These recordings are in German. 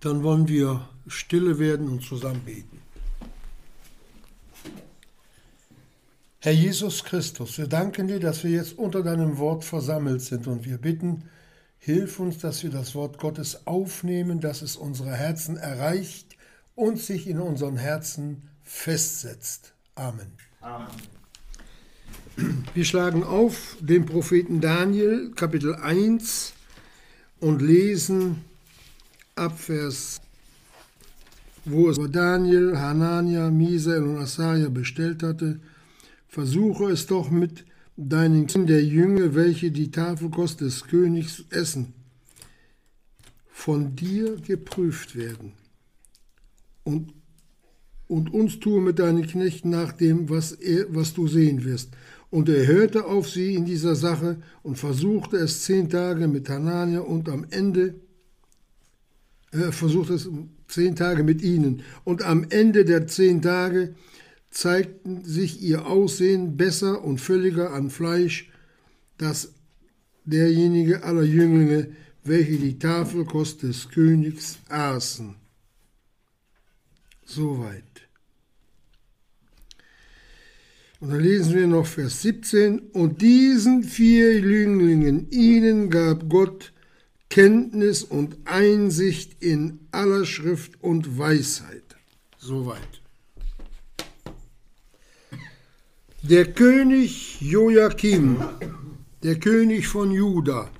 dann wollen wir stille werden und zusammen beten. Herr Jesus Christus, wir danken dir, dass wir jetzt unter deinem Wort versammelt sind und wir bitten, hilf uns, dass wir das Wort Gottes aufnehmen, dass es unsere Herzen erreicht und sich in unseren Herzen festsetzt. Amen. Amen. Wir schlagen auf den Propheten Daniel, Kapitel 1, und lesen ab Vers, wo es Daniel, Hanania, Misael und Asaja bestellt hatte, versuche es doch mit deinen Kindern der Jünger, welche die Tafelkost des Königs essen, von dir geprüft werden. Und, und uns tue mit deinen Knechten nach dem, was, er, was du sehen wirst. Und er hörte auf sie in dieser Sache und versuchte es zehn Tage mit Hanania und am Ende er versuchte es zehn Tage mit ihnen. Und am Ende der zehn Tage zeigten sich ihr Aussehen besser und völliger an Fleisch, das derjenige aller Jünglinge, welche die Tafelkost des Königs aßen. Soweit. Und dann lesen wir noch Vers 17. Und diesen vier Jünglingen, ihnen gab Gott Kenntnis und Einsicht in aller Schrift und Weisheit. Soweit. Der König Joachim, der König von Juda.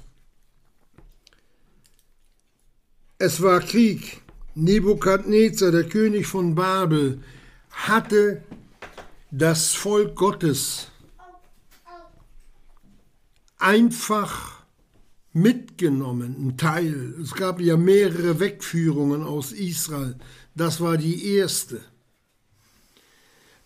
Es war Krieg. Nebukadnezar, der König von Babel, hatte das Volk Gottes einfach mitgenommen, ein Teil. Es gab ja mehrere Wegführungen aus Israel. Das war die erste.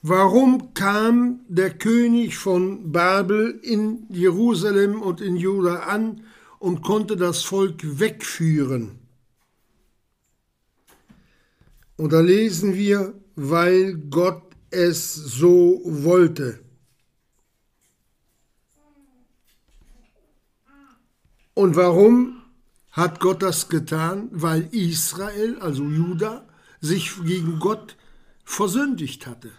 Warum kam der König von Babel in Jerusalem und in Juda an und konnte das Volk wegführen? Und da lesen wir, weil Gott es so wollte. Und warum hat Gott das getan? Weil Israel, also Juda, sich gegen Gott versündigt hatte.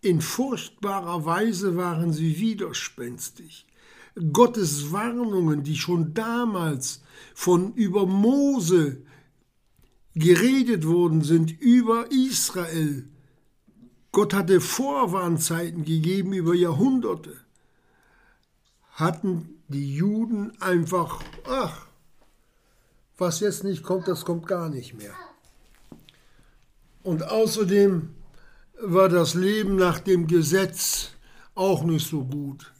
In furchtbarer Weise waren sie widerspenstig. Gottes Warnungen, die schon damals von über Mose geredet worden sind, über Israel, Gott hatte Vorwarnzeiten gegeben über Jahrhunderte. Hatten die Juden einfach, ach, was jetzt nicht kommt, das kommt gar nicht mehr. Und außerdem war das Leben nach dem Gesetz auch nicht so gut.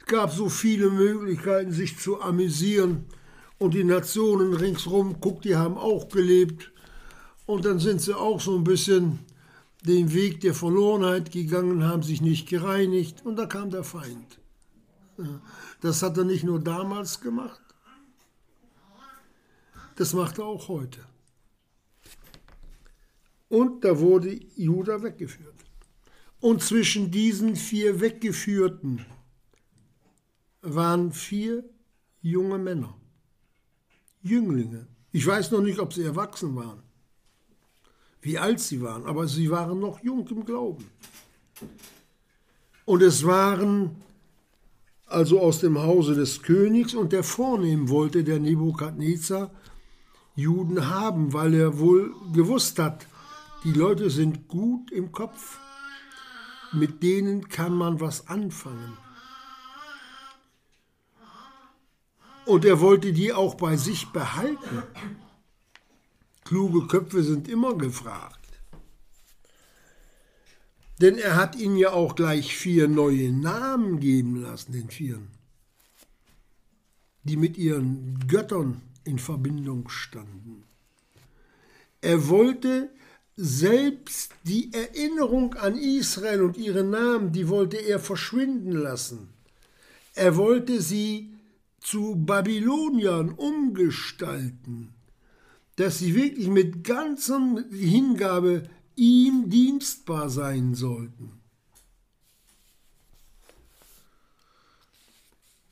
Es gab so viele Möglichkeiten, sich zu amüsieren. Und die Nationen ringsherum, guck, die haben auch gelebt. Und dann sind sie auch so ein bisschen den Weg der Verlorenheit gegangen, haben sich nicht gereinigt und da kam der Feind. Das hat er nicht nur damals gemacht, das macht er auch heute. Und da wurde Juda weggeführt. Und zwischen diesen vier Weggeführten waren vier junge Männer, Jünglinge. Ich weiß noch nicht, ob sie erwachsen waren wie alt sie waren, aber sie waren noch jung im Glauben. Und es waren also aus dem Hause des Königs und der vornehmen wollte, der Nebukadnezar, Juden haben, weil er wohl gewusst hat, die Leute sind gut im Kopf, mit denen kann man was anfangen. Und er wollte die auch bei sich behalten. Kluge Köpfe sind immer gefragt. Denn er hat ihnen ja auch gleich vier neue Namen geben lassen, den Vieren, die mit ihren Göttern in Verbindung standen. Er wollte selbst die Erinnerung an Israel und ihre Namen, die wollte er verschwinden lassen. Er wollte sie zu Babyloniern umgestalten dass sie wirklich mit ganzer Hingabe ihm dienstbar sein sollten.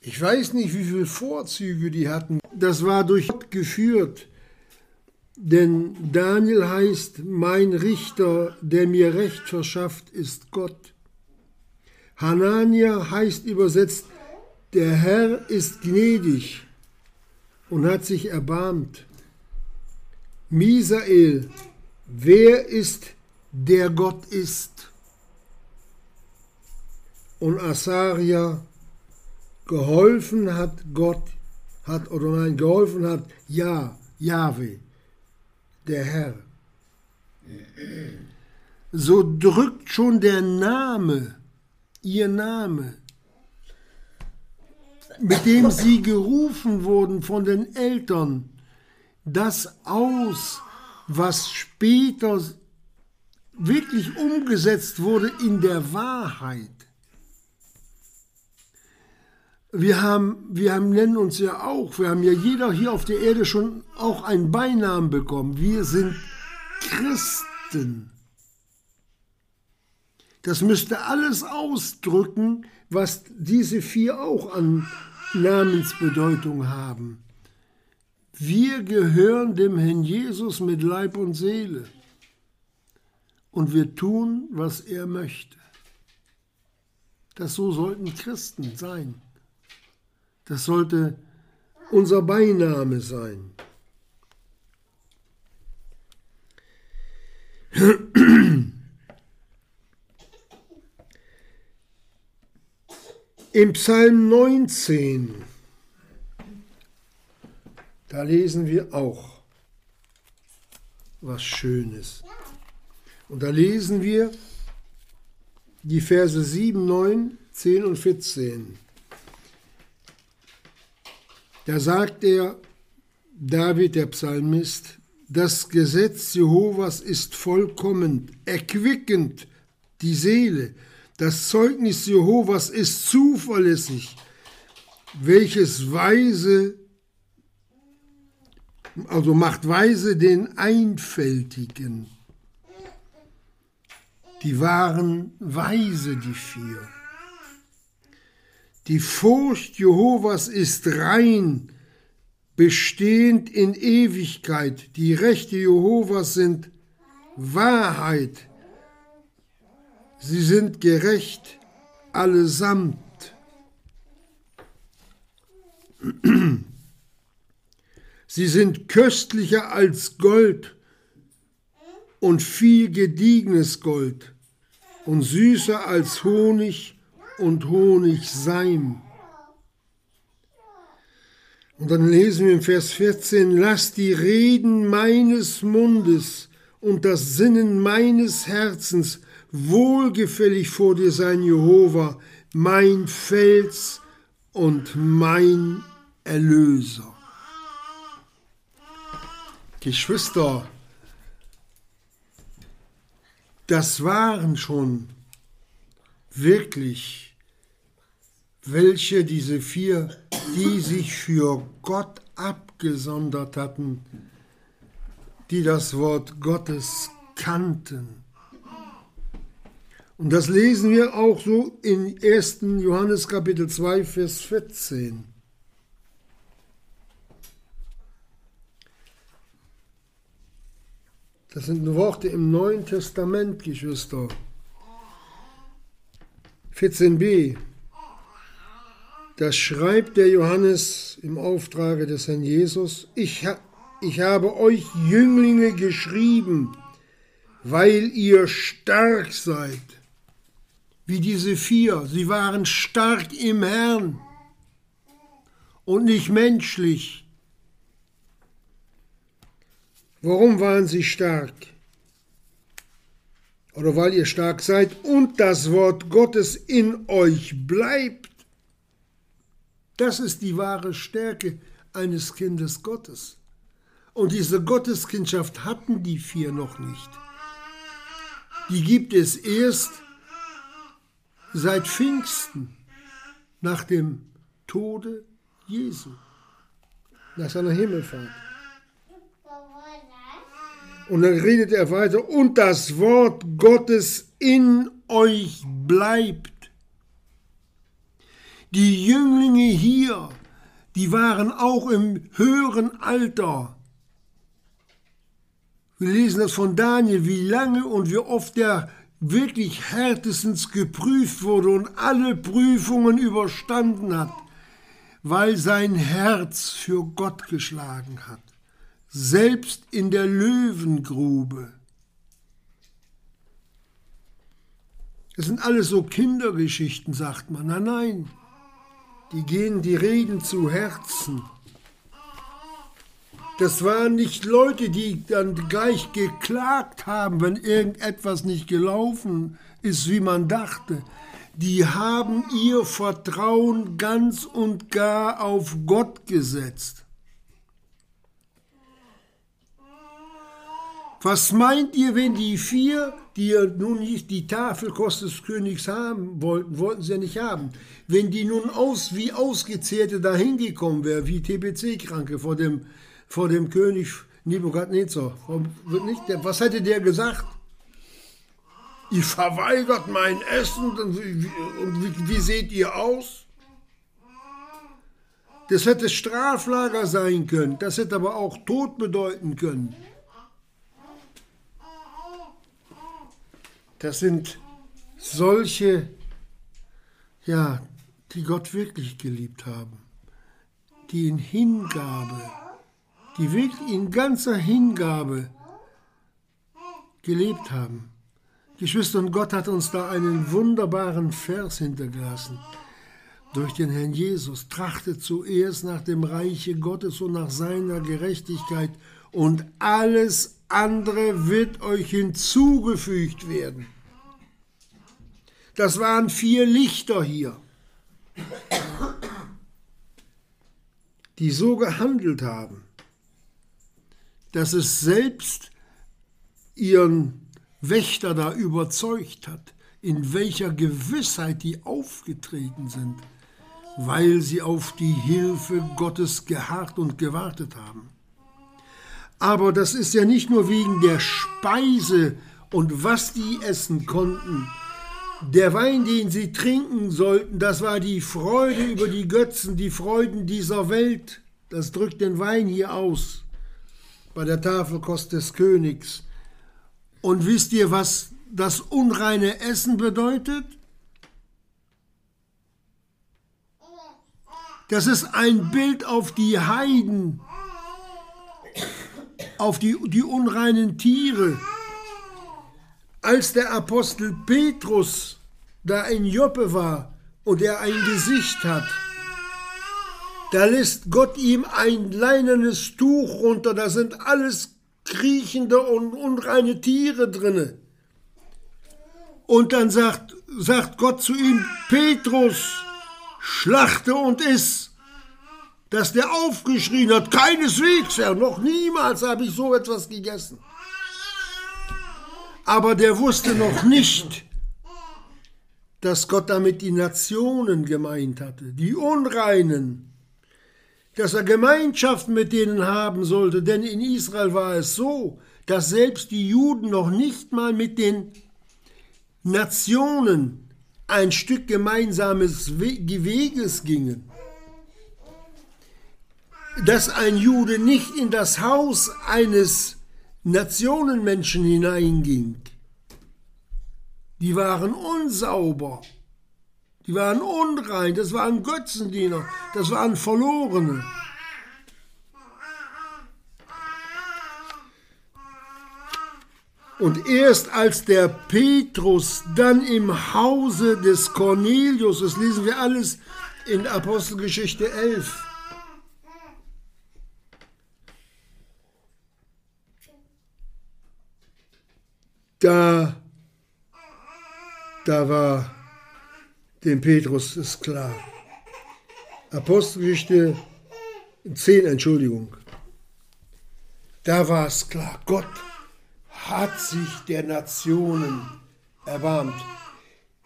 Ich weiß nicht, wie viele Vorzüge die hatten. Das war durch Gott geführt. Denn Daniel heißt, mein Richter, der mir Recht verschafft, ist Gott. Hanania heißt übersetzt, der Herr ist gnädig und hat sich erbarmt. Misael, wer ist, der Gott ist? Und Asaria, geholfen hat Gott, hat oder nein, geholfen hat, ja, Jahwe, der Herr. So drückt schon der Name, ihr Name, mit dem sie gerufen wurden von den Eltern, das aus, was später wirklich umgesetzt wurde in der Wahrheit. Wir haben, wir haben, nennen uns ja auch, wir haben ja jeder hier auf der Erde schon auch einen Beinamen bekommen. Wir sind Christen. Das müsste alles ausdrücken, was diese vier auch an Namensbedeutung haben. Wir gehören dem Herrn Jesus mit Leib und Seele und wir tun, was er möchte. Das so sollten Christen sein. Das sollte unser Beiname sein. Im Psalm 19, da lesen wir auch was Schönes. Und da lesen wir die Verse 7, 9, 10 und 14. Da sagt er, David der Psalmist, das Gesetz Jehovas ist vollkommen, erquickend die Seele. Das Zeugnis Jehovas ist zuverlässig, welches weise, also macht weise den Einfältigen. Die waren weise, die vier. Die Furcht Jehovas ist rein, bestehend in Ewigkeit. Die Rechte Jehovas sind Wahrheit. Sie sind gerecht allesamt. Sie sind köstlicher als Gold und viel gediegenes Gold und süßer als Honig und Honigseim. Und dann lesen wir im Vers 14, lass die Reden meines Mundes und das Sinnen meines Herzens wohlgefällig vor dir sein, Jehova, mein Fels und mein Erlöser. Geschwister, das waren schon wirklich welche diese vier, die sich für Gott abgesondert hatten, die das Wort Gottes kannten. Und das lesen wir auch so in 1. Johannes Kapitel 2, Vers 14. Das sind Worte im Neuen Testament, Geschwister. 14b. Das schreibt der Johannes im Auftrage des Herrn Jesus. Ich, ich habe euch Jünglinge geschrieben, weil ihr stark seid. Wie diese vier. Sie waren stark im Herrn und nicht menschlich. Warum waren sie stark? Oder weil ihr stark seid und das Wort Gottes in euch bleibt. Das ist die wahre Stärke eines Kindes Gottes. Und diese Gotteskindschaft hatten die vier noch nicht. Die gibt es erst seit Pfingsten, nach dem Tode Jesu, nach seiner Himmelfahrt. Und dann redet er weiter, und das Wort Gottes in euch bleibt. Die Jünglinge hier, die waren auch im höheren Alter. Wir lesen das von Daniel, wie lange und wie oft er wirklich härtestens geprüft wurde und alle Prüfungen überstanden hat, weil sein Herz für Gott geschlagen hat, selbst in der Löwengrube. Das sind alles so Kindergeschichten, sagt man. Nein, nein, die gehen die Reden zu Herzen. Das waren nicht Leute, die dann gleich geklagt haben, wenn irgendetwas nicht gelaufen ist, wie man dachte. Die haben ihr Vertrauen ganz und gar auf Gott gesetzt. Was meint ihr, wenn die vier, die ja nun nicht die Tafelkost des Königs haben wollten, wollten sie ja nicht haben, wenn die nun aus wie Ausgezehrte dahin gekommen wären, wie TBC-Kranke vor dem vor dem König Nebukadnezar. Was hätte der gesagt? Ihr verweigert mein Essen und wie, wie, wie seht ihr aus? Das hätte Straflager sein können, das hätte aber auch Tod bedeuten können. Das sind solche, ja, die Gott wirklich geliebt haben, die in Hingabe die wirklich in ganzer Hingabe gelebt haben. Geschwister, und Gott hat uns da einen wunderbaren Vers hintergelassen. Durch den Herrn Jesus trachtet zuerst nach dem Reiche Gottes und nach seiner Gerechtigkeit und alles andere wird euch hinzugefügt werden. Das waren vier Lichter hier, die so gehandelt haben dass es selbst ihren Wächter da überzeugt hat, in welcher Gewissheit die aufgetreten sind, weil sie auf die Hilfe Gottes geharrt und gewartet haben. Aber das ist ja nicht nur wegen der Speise und was die essen konnten. Der Wein, den sie trinken sollten, das war die Freude über die Götzen, die Freuden dieser Welt. Das drückt den Wein hier aus bei der Tafelkost des Königs. Und wisst ihr, was das unreine Essen bedeutet? Das ist ein Bild auf die Heiden, auf die, die unreinen Tiere. Als der Apostel Petrus da in Joppe war und er ein Gesicht hat, da lässt Gott ihm ein leinenes Tuch runter, da sind alles kriechende und unreine Tiere drinne. Und dann sagt, sagt Gott zu ihm, Petrus, schlachte und iss. Dass der aufgeschrien hat, keineswegs, Herr, noch niemals habe ich so etwas gegessen. Aber der wusste noch nicht, dass Gott damit die Nationen gemeint hatte, die Unreinen, dass er Gemeinschaft mit denen haben sollte, denn in Israel war es so, dass selbst die Juden noch nicht mal mit den Nationen ein Stück gemeinsames Weges gingen. Dass ein Jude nicht in das Haus eines Nationenmenschen hineinging. Die waren unsauber. Die waren unrein, das waren Götzendiener, das waren Verlorene. Und erst als der Petrus dann im Hause des Cornelius, das lesen wir alles in Apostelgeschichte 11, da, da war dem Petrus ist klar. Apostelgeschichte 10, Entschuldigung. Da war es klar, Gott hat sich der Nationen erbarmt.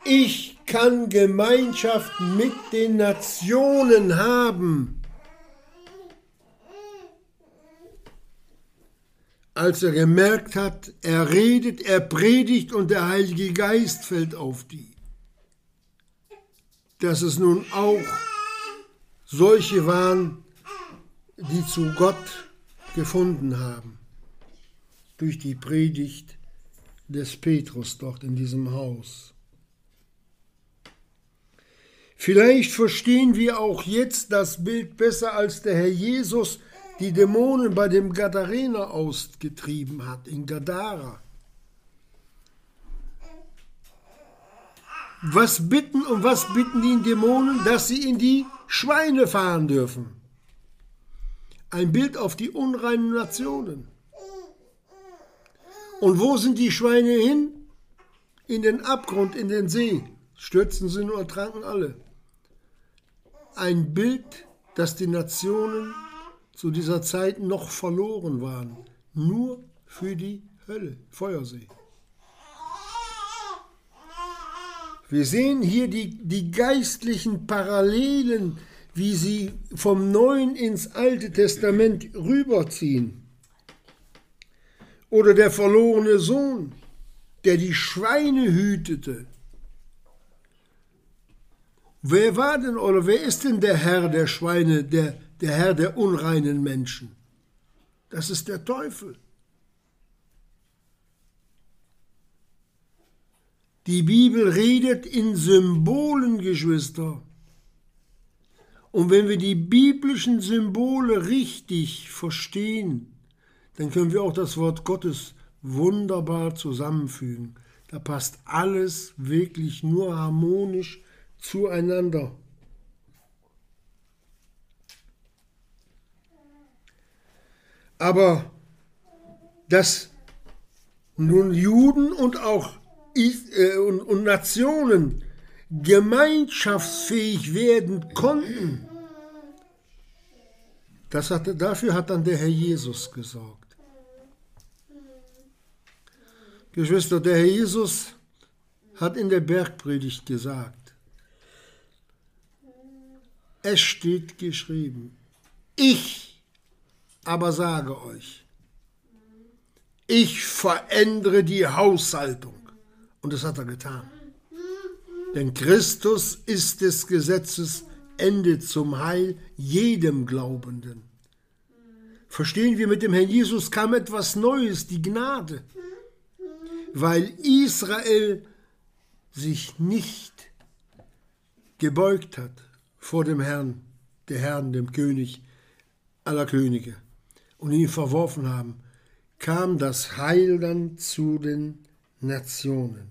Ich kann Gemeinschaft mit den Nationen haben. Als er gemerkt hat, er redet, er predigt und der Heilige Geist fällt auf die dass es nun auch solche waren, die zu Gott gefunden haben. durch die Predigt des Petrus dort in diesem Haus. Vielleicht verstehen wir auch jetzt das Bild besser, als der Herr Jesus die Dämonen bei dem Gadarener ausgetrieben hat, in Gadara. Was bitten und was bitten die Dämonen? Dass sie in die Schweine fahren dürfen. Ein Bild auf die unreinen Nationen. Und wo sind die Schweine hin? In den Abgrund, in den See. Stürzen sie nur, ertranken alle. Ein Bild, dass die Nationen zu dieser Zeit noch verloren waren. Nur für die Hölle, Feuersee. Wir sehen hier die, die geistlichen Parallelen, wie sie vom Neuen ins Alte Testament rüberziehen. Oder der verlorene Sohn, der die Schweine hütete. Wer war denn oder wer ist denn der Herr der Schweine, der, der Herr der unreinen Menschen? Das ist der Teufel. Die Bibel redet in Symbolen, Geschwister. Und wenn wir die biblischen Symbole richtig verstehen, dann können wir auch das Wort Gottes wunderbar zusammenfügen. Da passt alles wirklich nur harmonisch zueinander. Aber dass nun Juden und auch äh, und, Nationen gemeinschaftsfähig werden konnten, das hatte, dafür hat dann der Herr Jesus gesorgt. Geschwister, der Herr Jesus hat in der Bergpredigt gesagt, es steht geschrieben, ich aber sage euch, ich verändere die Haushaltung. Und das hat er getan. Denn Christus ist des Gesetzes Ende zum Heil jedem Glaubenden. Verstehen wir, mit dem Herrn Jesus kam etwas Neues, die Gnade. Weil Israel sich nicht gebeugt hat vor dem Herrn, der Herrn, dem König aller Könige, und ihn verworfen haben, kam das Heil dann zu den Nationen.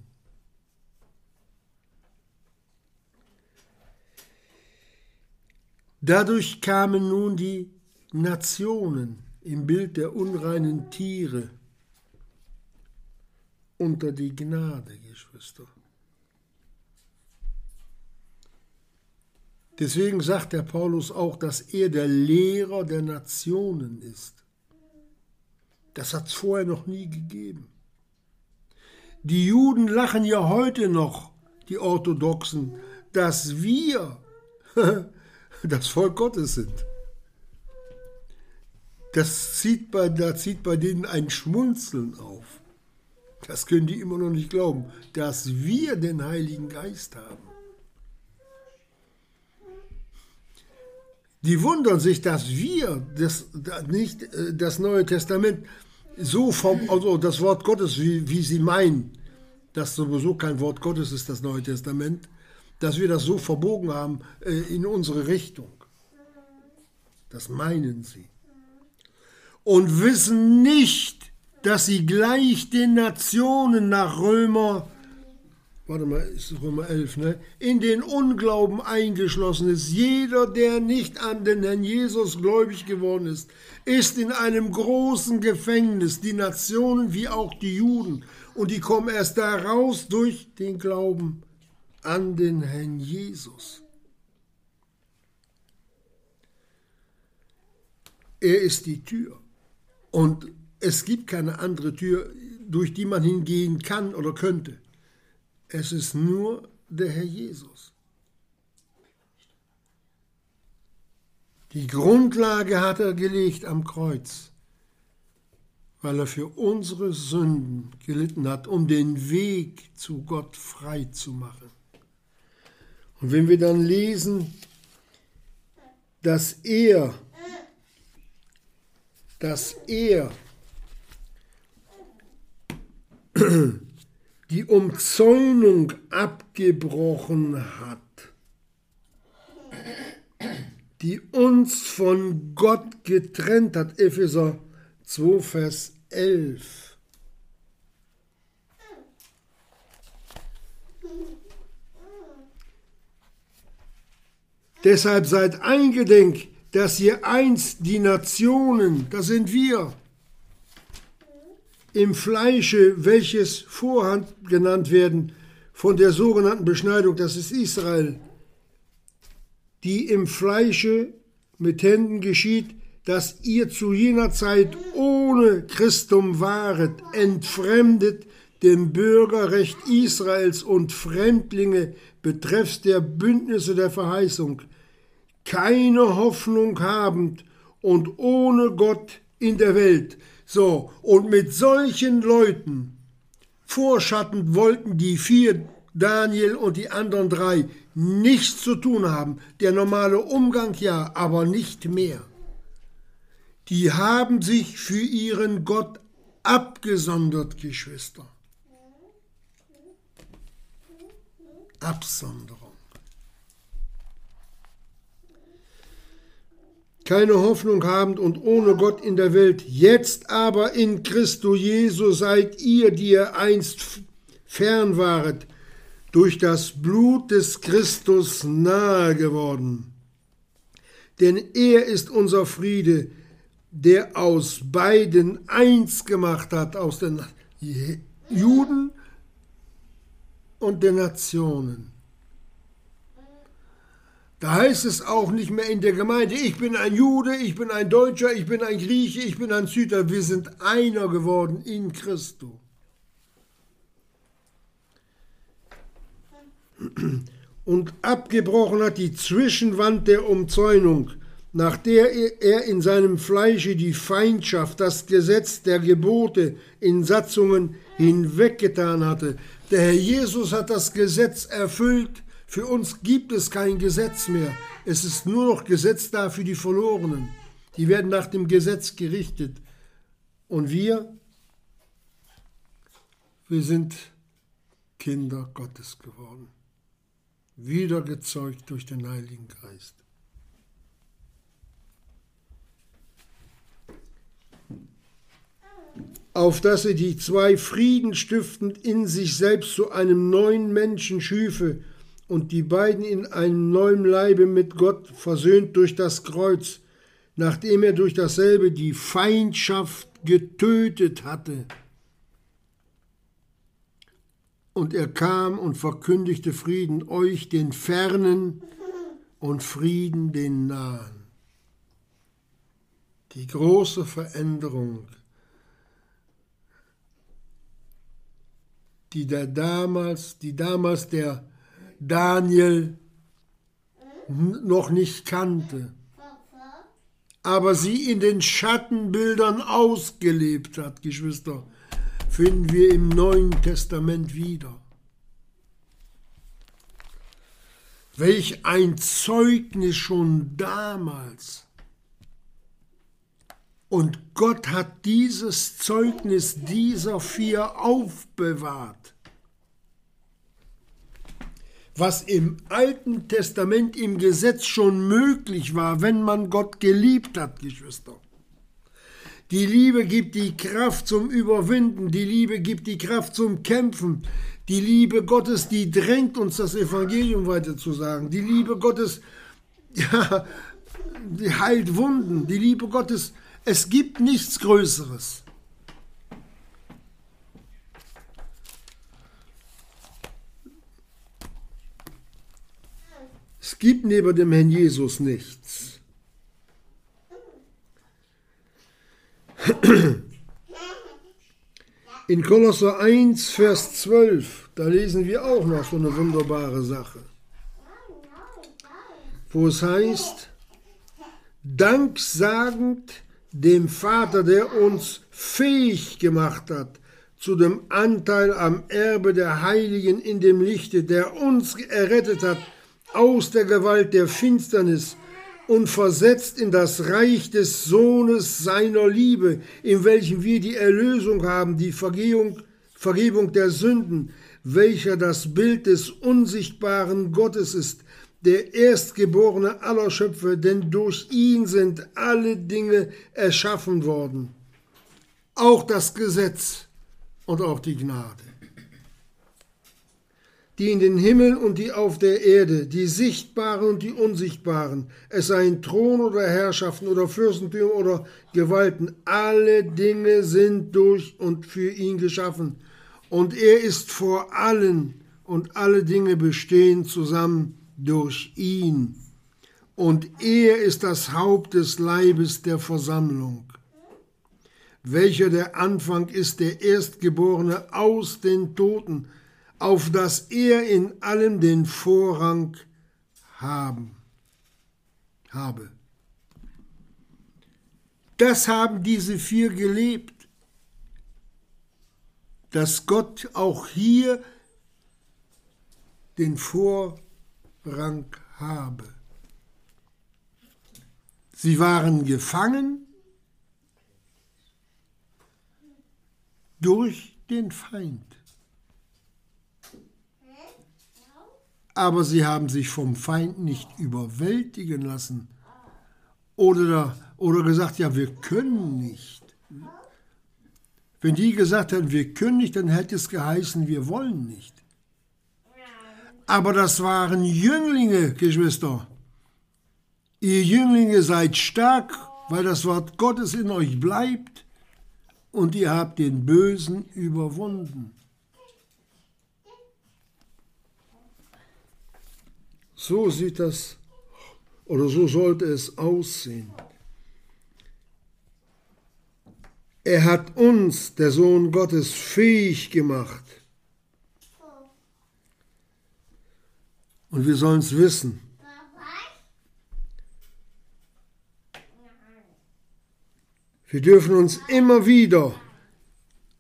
Dadurch kamen nun die Nationen im Bild der unreinen Tiere unter die Gnade, Geschwister. Deswegen sagt der Paulus auch, dass er der Lehrer der Nationen ist. Das hat es vorher noch nie gegeben. Die Juden lachen ja heute noch, die Orthodoxen, dass wir das Volk Gottes sind. Das zieht bei, da zieht bei denen ein Schmunzeln auf. Das können die immer noch nicht glauben, dass wir den Heiligen Geist haben. Die wundern sich, dass wir das, nicht äh, das Neue Testament so vom, also das Wort Gottes, wie, wie sie meinen, das sowieso kein Wort Gottes ist, das Neue Testament, dass wir das so verbogen haben äh, in unsere Richtung. Das meinen sie. Und wissen nicht, dass sie gleich den Nationen nach Römer, warte mal, ist Römer 11, ne? In den Unglauben eingeschlossen ist. Jeder, der nicht an den Herrn Jesus gläubig geworden ist, ist in einem großen Gefängnis, die Nationen wie auch die Juden. Und die kommen erst da raus durch den Glauben an den Herrn Jesus. Er ist die Tür. Und es gibt keine andere Tür, durch die man hingehen kann oder könnte. Es ist nur der Herr Jesus. Die Grundlage hat er gelegt am Kreuz, weil er für unsere Sünden gelitten hat, um den Weg zu Gott frei zu machen. Und wenn wir dann lesen, dass er, dass er die Umzäunung abgebrochen hat, die uns von Gott getrennt hat, Epheser 2, Vers 11. Deshalb seid eingedenk, dass ihr einst die Nationen, das sind wir, im Fleische, welches Vorhand genannt werden, von der sogenannten Beschneidung, das ist Israel, die im Fleische mit Händen geschieht, dass ihr zu jener Zeit ohne Christum waret, entfremdet dem Bürgerrecht Israels und Fremdlinge betreffs der Bündnisse der Verheißung, keine Hoffnung habend und ohne Gott in der Welt. So, und mit solchen Leuten vorschattend wollten die vier, Daniel und die anderen drei, nichts zu tun haben. Der normale Umgang ja, aber nicht mehr. Die haben sich für ihren Gott abgesondert, Geschwister. Absonderung. Keine Hoffnung habend und ohne Gott in der Welt, jetzt aber in Christo Jesu seid ihr, die ihr einst fern waret, durch das Blut des Christus nahe geworden. Denn er ist unser Friede, der aus beiden eins gemacht hat, aus den Juden und der Nationen. Da heißt es auch nicht mehr in der Gemeinde, ich bin ein Jude, ich bin ein Deutscher, ich bin ein Grieche, ich bin ein Süder. Wir sind einer geworden in Christus. Und abgebrochen hat die Zwischenwand der Umzäunung, nach der er in seinem Fleische die Feindschaft, das Gesetz der Gebote in Satzungen hinweggetan hatte, der Herr Jesus hat das Gesetz erfüllt. Für uns gibt es kein Gesetz mehr. Es ist nur noch Gesetz da für die Verlorenen. Die werden nach dem Gesetz gerichtet. Und wir, wir sind Kinder Gottes geworden. Wiedergezeugt durch den Heiligen Geist. auf dass er die zwei Frieden stiftend in sich selbst zu einem neuen Menschen schüfe und die beiden in einem neuen Leibe mit Gott versöhnt durch das Kreuz, nachdem er durch dasselbe die Feindschaft getötet hatte. Und er kam und verkündigte Frieden euch den Fernen und Frieden den Nahen. Die große Veränderung die der damals, die damals der Daniel noch nicht kannte, aber sie in den Schattenbildern ausgelebt hat, Geschwister, finden wir im Neuen Testament wieder. Welch ein Zeugnis schon damals. Und Gott hat dieses Zeugnis dieser vier aufbewahrt. Was im Alten Testament im Gesetz schon möglich war, wenn man Gott geliebt hat, Geschwister. Die Liebe gibt die Kraft zum Überwinden, die Liebe gibt die Kraft zum Kämpfen. Die Liebe Gottes, die drängt uns das Evangelium weiterzusagen. Die Liebe Gottes, ja, die heilt Wunden. Die Liebe Gottes, es gibt nichts Größeres. Es gibt neben dem Herrn Jesus nichts. In Kolosser 1, Vers 12, da lesen wir auch noch so eine wunderbare Sache, wo es heißt, danksagend dem Vater, der uns fähig gemacht hat zu dem Anteil am Erbe der Heiligen in dem Lichte, der uns errettet hat aus der Gewalt der Finsternis und versetzt in das Reich des Sohnes seiner Liebe, in welchem wir die Erlösung haben, die Vergehung, Vergebung der Sünden, welcher das Bild des unsichtbaren Gottes ist, der Erstgeborene aller Schöpfer, denn durch ihn sind alle Dinge erschaffen worden, auch das Gesetz und auch die Gnade die in den Himmel und die auf der Erde, die sichtbaren und die unsichtbaren, es seien Thron oder Herrschaften oder Fürstentümer oder Gewalten, alle Dinge sind durch und für ihn geschaffen. Und er ist vor allen und alle Dinge bestehen zusammen durch ihn. Und er ist das Haupt des Leibes der Versammlung, welcher der Anfang ist, der Erstgeborene aus den Toten, auf dass er in allem den Vorrang haben, habe. Das haben diese vier gelebt, dass Gott auch hier den Vorrang habe. Sie waren gefangen durch den Feind. Aber sie haben sich vom Feind nicht überwältigen lassen oder, oder gesagt, ja, wir können nicht. Wenn die gesagt hätten, wir können nicht, dann hätte es geheißen, wir wollen nicht. Aber das waren Jünglinge, Geschwister. Ihr Jünglinge seid stark, weil das Wort Gottes in euch bleibt und ihr habt den Bösen überwunden. So sieht das oder so sollte es aussehen. Er hat uns, der Sohn Gottes, fähig gemacht. Und wir sollen es wissen. Wir dürfen uns immer wieder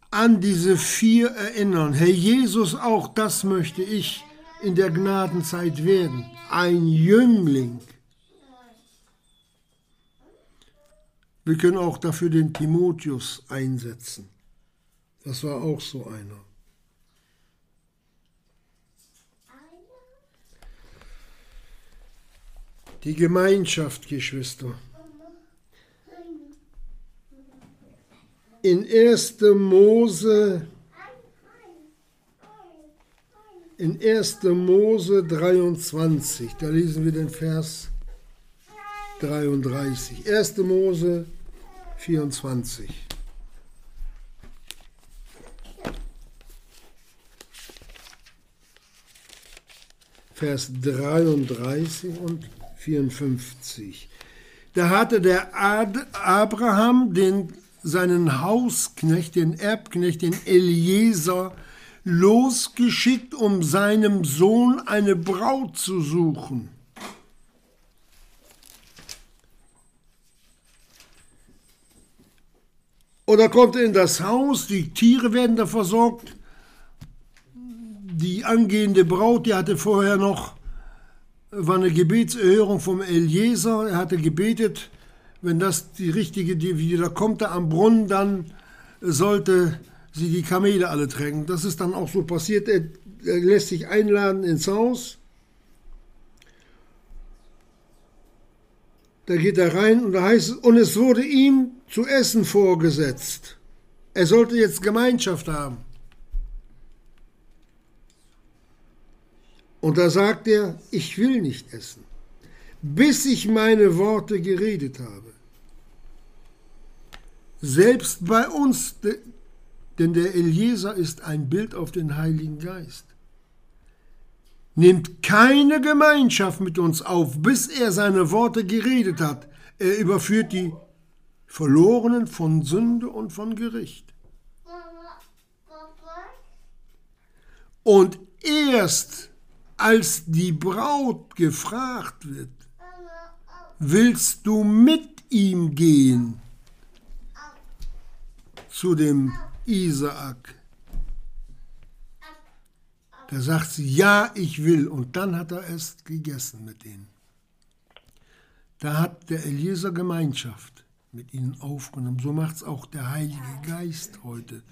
an diese vier erinnern. Herr Jesus, auch das möchte ich in der Gnadenzeit werden. Ein Jüngling. Wir können auch dafür den Timotheus einsetzen. Das war auch so einer. Die Gemeinschaft, Geschwister. In 1. Mose in 1. Mose 23, da lesen wir den Vers 33. 1. Mose 24. Vers 33 und 54. Da hatte der Ad Abraham den, seinen Hausknecht, den Erbknecht, den Eliezer, losgeschickt, um seinem Sohn eine Braut zu suchen. Oder kommt er in das Haus, die Tiere werden da versorgt. Die angehende Braut, die hatte vorher noch, war eine Gebetserhörung vom Eliezer. Er hatte gebetet, wenn das die richtige, die wieder kommt, da am Brunnen, dann sollte sie die Kamele alle tränken. Das ist dann auch so passiert. Er, er lässt sich einladen ins Haus. Da geht er rein und da heißt es, und es wurde ihm zu essen vorgesetzt. Er sollte jetzt Gemeinschaft haben. Und da sagt er, ich will nicht essen, bis ich meine Worte geredet habe. Selbst bei uns, denn der Eliezer ist ein Bild auf den Heiligen Geist. Nimmt keine Gemeinschaft mit uns auf, bis er seine Worte geredet hat. Er überführt die Verlorenen von Sünde und von Gericht. Und erst als die Braut gefragt wird, willst du mit ihm gehen zu dem Isaak. Da sagt sie, ja, ich will. Und dann hat er es gegessen mit ihnen. Da hat der Eliezer Gemeinschaft mit ihnen aufgenommen. So macht es auch der Heilige Geist heute.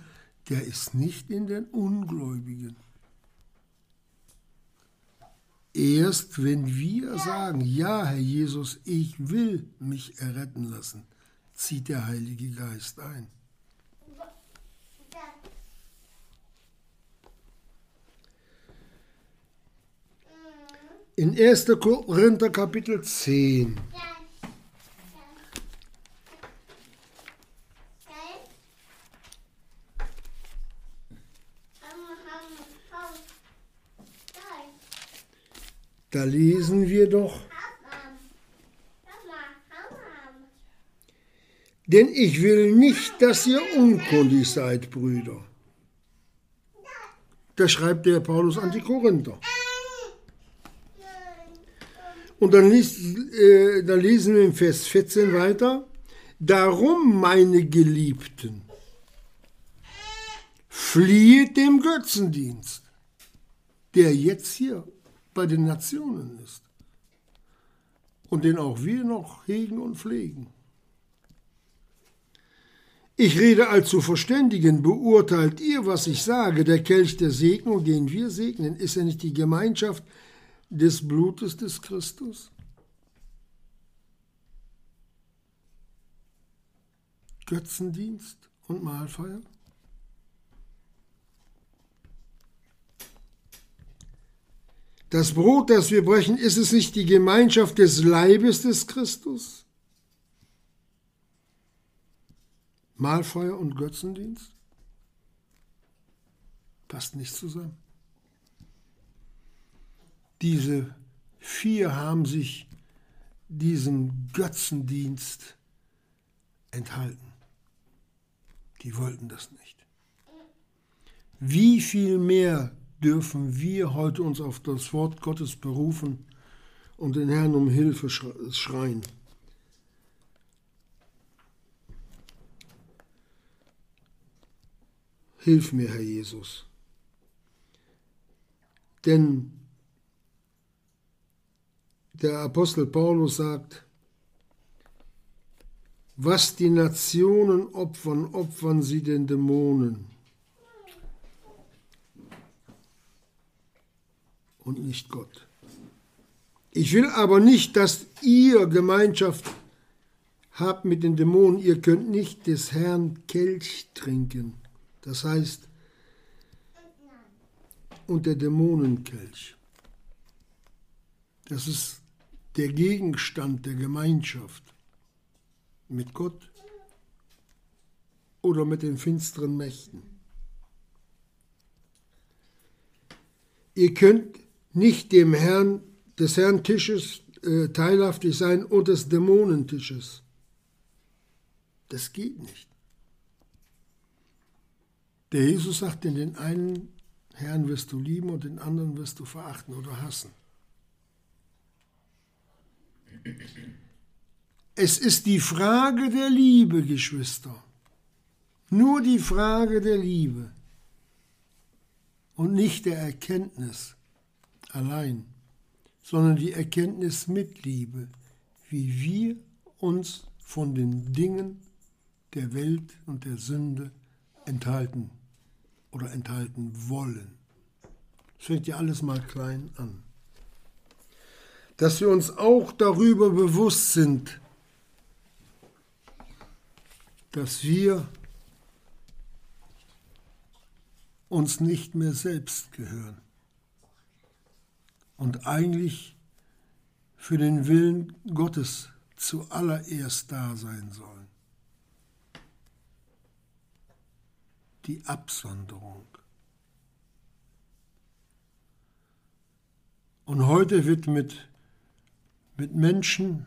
der ist nicht in den Ungläubigen. Erst wenn wir sagen, ja, Herr Jesus, ich will mich erretten lassen, zieht der Heilige Geist ein. In 1. Korinther Kapitel 10. Da lesen wir doch, denn ich will nicht, dass ihr unkundig seid, Brüder. Da schreibt der Paulus an die Korinther. Und dann, liest, äh, dann lesen wir im Vers 14 weiter, darum, meine Geliebten, flieht dem Götzendienst, der jetzt hier bei den Nationen ist und den auch wir noch hegen und pflegen. Ich rede als zu Verständigen, beurteilt ihr, was ich sage, der Kelch der Segnung, den wir segnen, ist er nicht die Gemeinschaft des Blutes des Christus? Götzendienst und Mahlfeier? Das Brot, das wir brechen, ist es nicht die Gemeinschaft des Leibes des Christus? Mahlfeuer und Götzendienst? Passt nicht zusammen. Diese vier haben sich diesem Götzendienst enthalten. Die wollten das nicht. Wie viel mehr dürfen wir heute uns auf das Wort Gottes berufen und den Herrn um Hilfe schreien. Hilf mir, Herr Jesus. Denn der Apostel Paulus sagt, was die Nationen opfern, opfern sie den Dämonen. und nicht Gott. Ich will aber nicht, dass ihr Gemeinschaft habt mit den Dämonen. Ihr könnt nicht des Herrn Kelch trinken. Das heißt, und der Dämonenkelch. Das ist der Gegenstand der Gemeinschaft mit Gott oder mit den finsteren Mächten. Ihr könnt nicht dem Herrn, des Herrn Tisches äh, teilhaftig sein und des Dämonentisches. Das geht nicht. Der Jesus sagt, in den einen Herrn wirst du lieben und den anderen wirst du verachten oder hassen. Es ist die Frage der Liebe, Geschwister. Nur die Frage der Liebe und nicht der Erkenntnis allein, sondern die Erkenntnis mit Liebe, wie wir uns von den Dingen der Welt und der Sünde enthalten oder enthalten wollen. Das fängt ja alles mal klein an. Dass wir uns auch darüber bewusst sind, dass wir uns nicht mehr selbst gehören und eigentlich für den Willen Gottes zuallererst da sein sollen. Die Absonderung. Und heute wird mit, mit Menschen,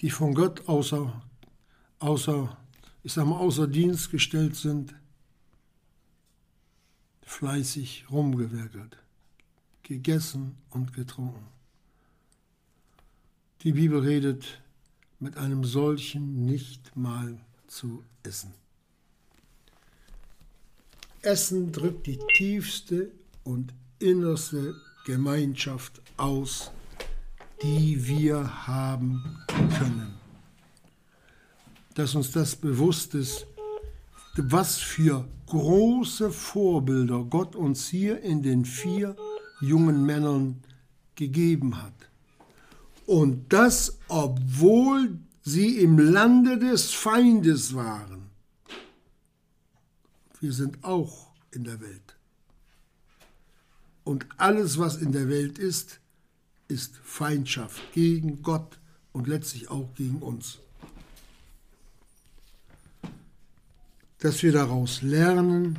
die von Gott außer, außer, ich sag mal, außer Dienst gestellt sind, fleißig rumgewerkelt gegessen und getrunken. Die Bibel redet mit einem solchen nicht mal zu essen. Essen drückt die tiefste und innerste Gemeinschaft aus, die wir haben können. Dass uns das bewusst ist, was für große Vorbilder Gott uns hier in den vier jungen Männern gegeben hat. Und das, obwohl sie im Lande des Feindes waren. Wir sind auch in der Welt. Und alles, was in der Welt ist, ist Feindschaft gegen Gott und letztlich auch gegen uns. Dass wir daraus lernen,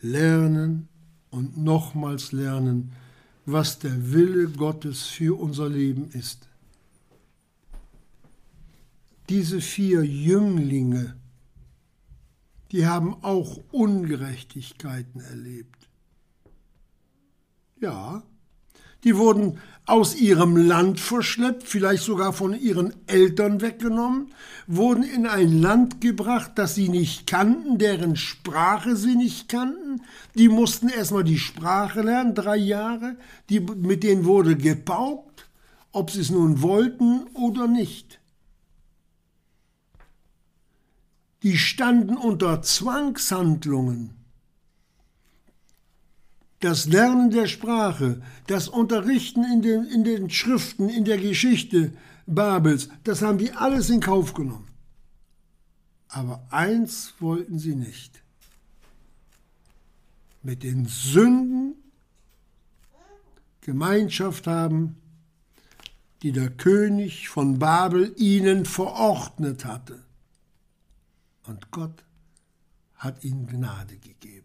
lernen und nochmals lernen, was der Wille Gottes für unser Leben ist. Diese vier Jünglinge, die haben auch Ungerechtigkeiten erlebt. Ja, die wurden aus ihrem Land verschleppt, vielleicht sogar von ihren Eltern weggenommen, wurden in ein Land gebracht, das sie nicht kannten, deren Sprache sie nicht kannten. Die mussten erstmal die Sprache lernen, drei Jahre. Die, mit denen wurde gepaukt, ob sie es nun wollten oder nicht. Die standen unter Zwangshandlungen das Lernen der Sprache, das Unterrichten in den, in den Schriften, in der Geschichte Babels, das haben die alles in Kauf genommen. Aber eins wollten sie nicht. Mit den Sünden Gemeinschaft haben, die der König von Babel ihnen verordnet hatte. Und Gott hat ihnen Gnade gegeben.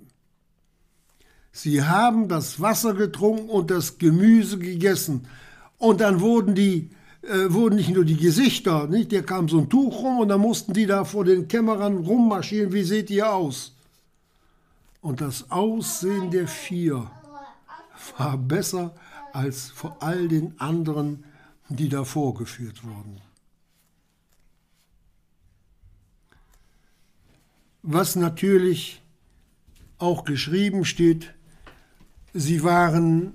Sie haben das Wasser getrunken und das Gemüse gegessen. Und dann wurden die äh, wurden nicht nur die Gesichter, nicht? Da kam so ein Tuch rum und dann mussten die da vor den Kämmerern rummarschieren. Wie seht ihr aus? Und das Aussehen der vier war besser als vor all den anderen, die da vorgeführt wurden. Was natürlich auch geschrieben steht, Sie waren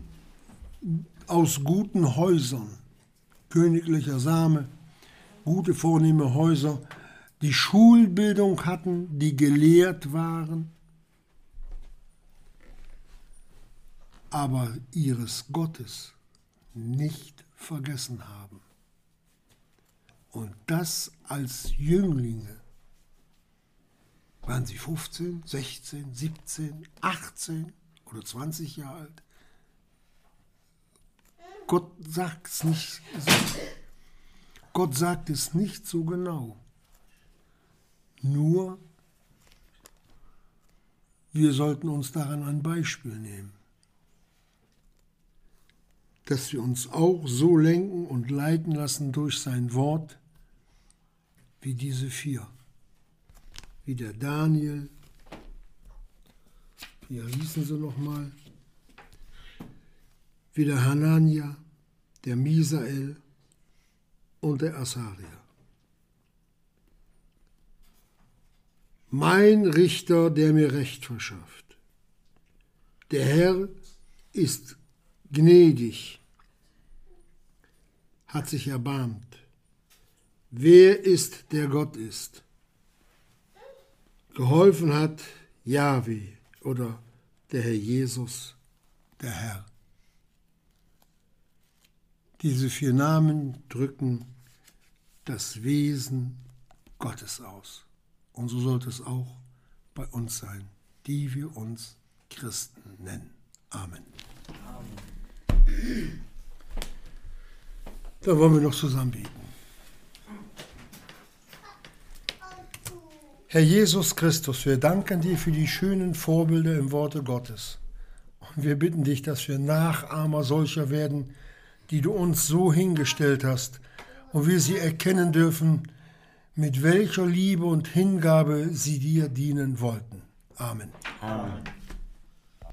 aus guten Häusern, königlicher Same, gute, vornehme Häuser, die Schulbildung hatten, die gelehrt waren, aber ihres Gottes nicht vergessen haben. Und das als Jünglinge. Waren sie 15, 16, 17, 18? Oder 20 Jahre alt. Gott sagt es nicht so. Gott sagt es nicht so genau. Nur wir sollten uns daran ein Beispiel nehmen, dass wir uns auch so lenken und leiten lassen durch sein Wort wie diese vier, wie der Daniel, wie hießen sie nochmal? Wie der Hanania, der Misael und der Asaria. Mein Richter, der mir Recht verschafft. Der Herr ist gnädig, hat sich erbarmt. Wer ist, der Gott ist? Geholfen hat Yahweh oder der Herr Jesus, der Herr. Diese vier Namen drücken das Wesen Gottes aus. Und so sollte es auch bei uns sein, die wir uns Christen nennen. Amen. Amen. Da wollen wir noch zusammen beten. Herr Jesus Christus, wir danken dir für die schönen Vorbilder im Worte Gottes. Und wir bitten dich, dass wir Nachahmer solcher werden, die du uns so hingestellt hast und wir sie erkennen dürfen, mit welcher Liebe und Hingabe sie dir dienen wollten. Amen. Amen.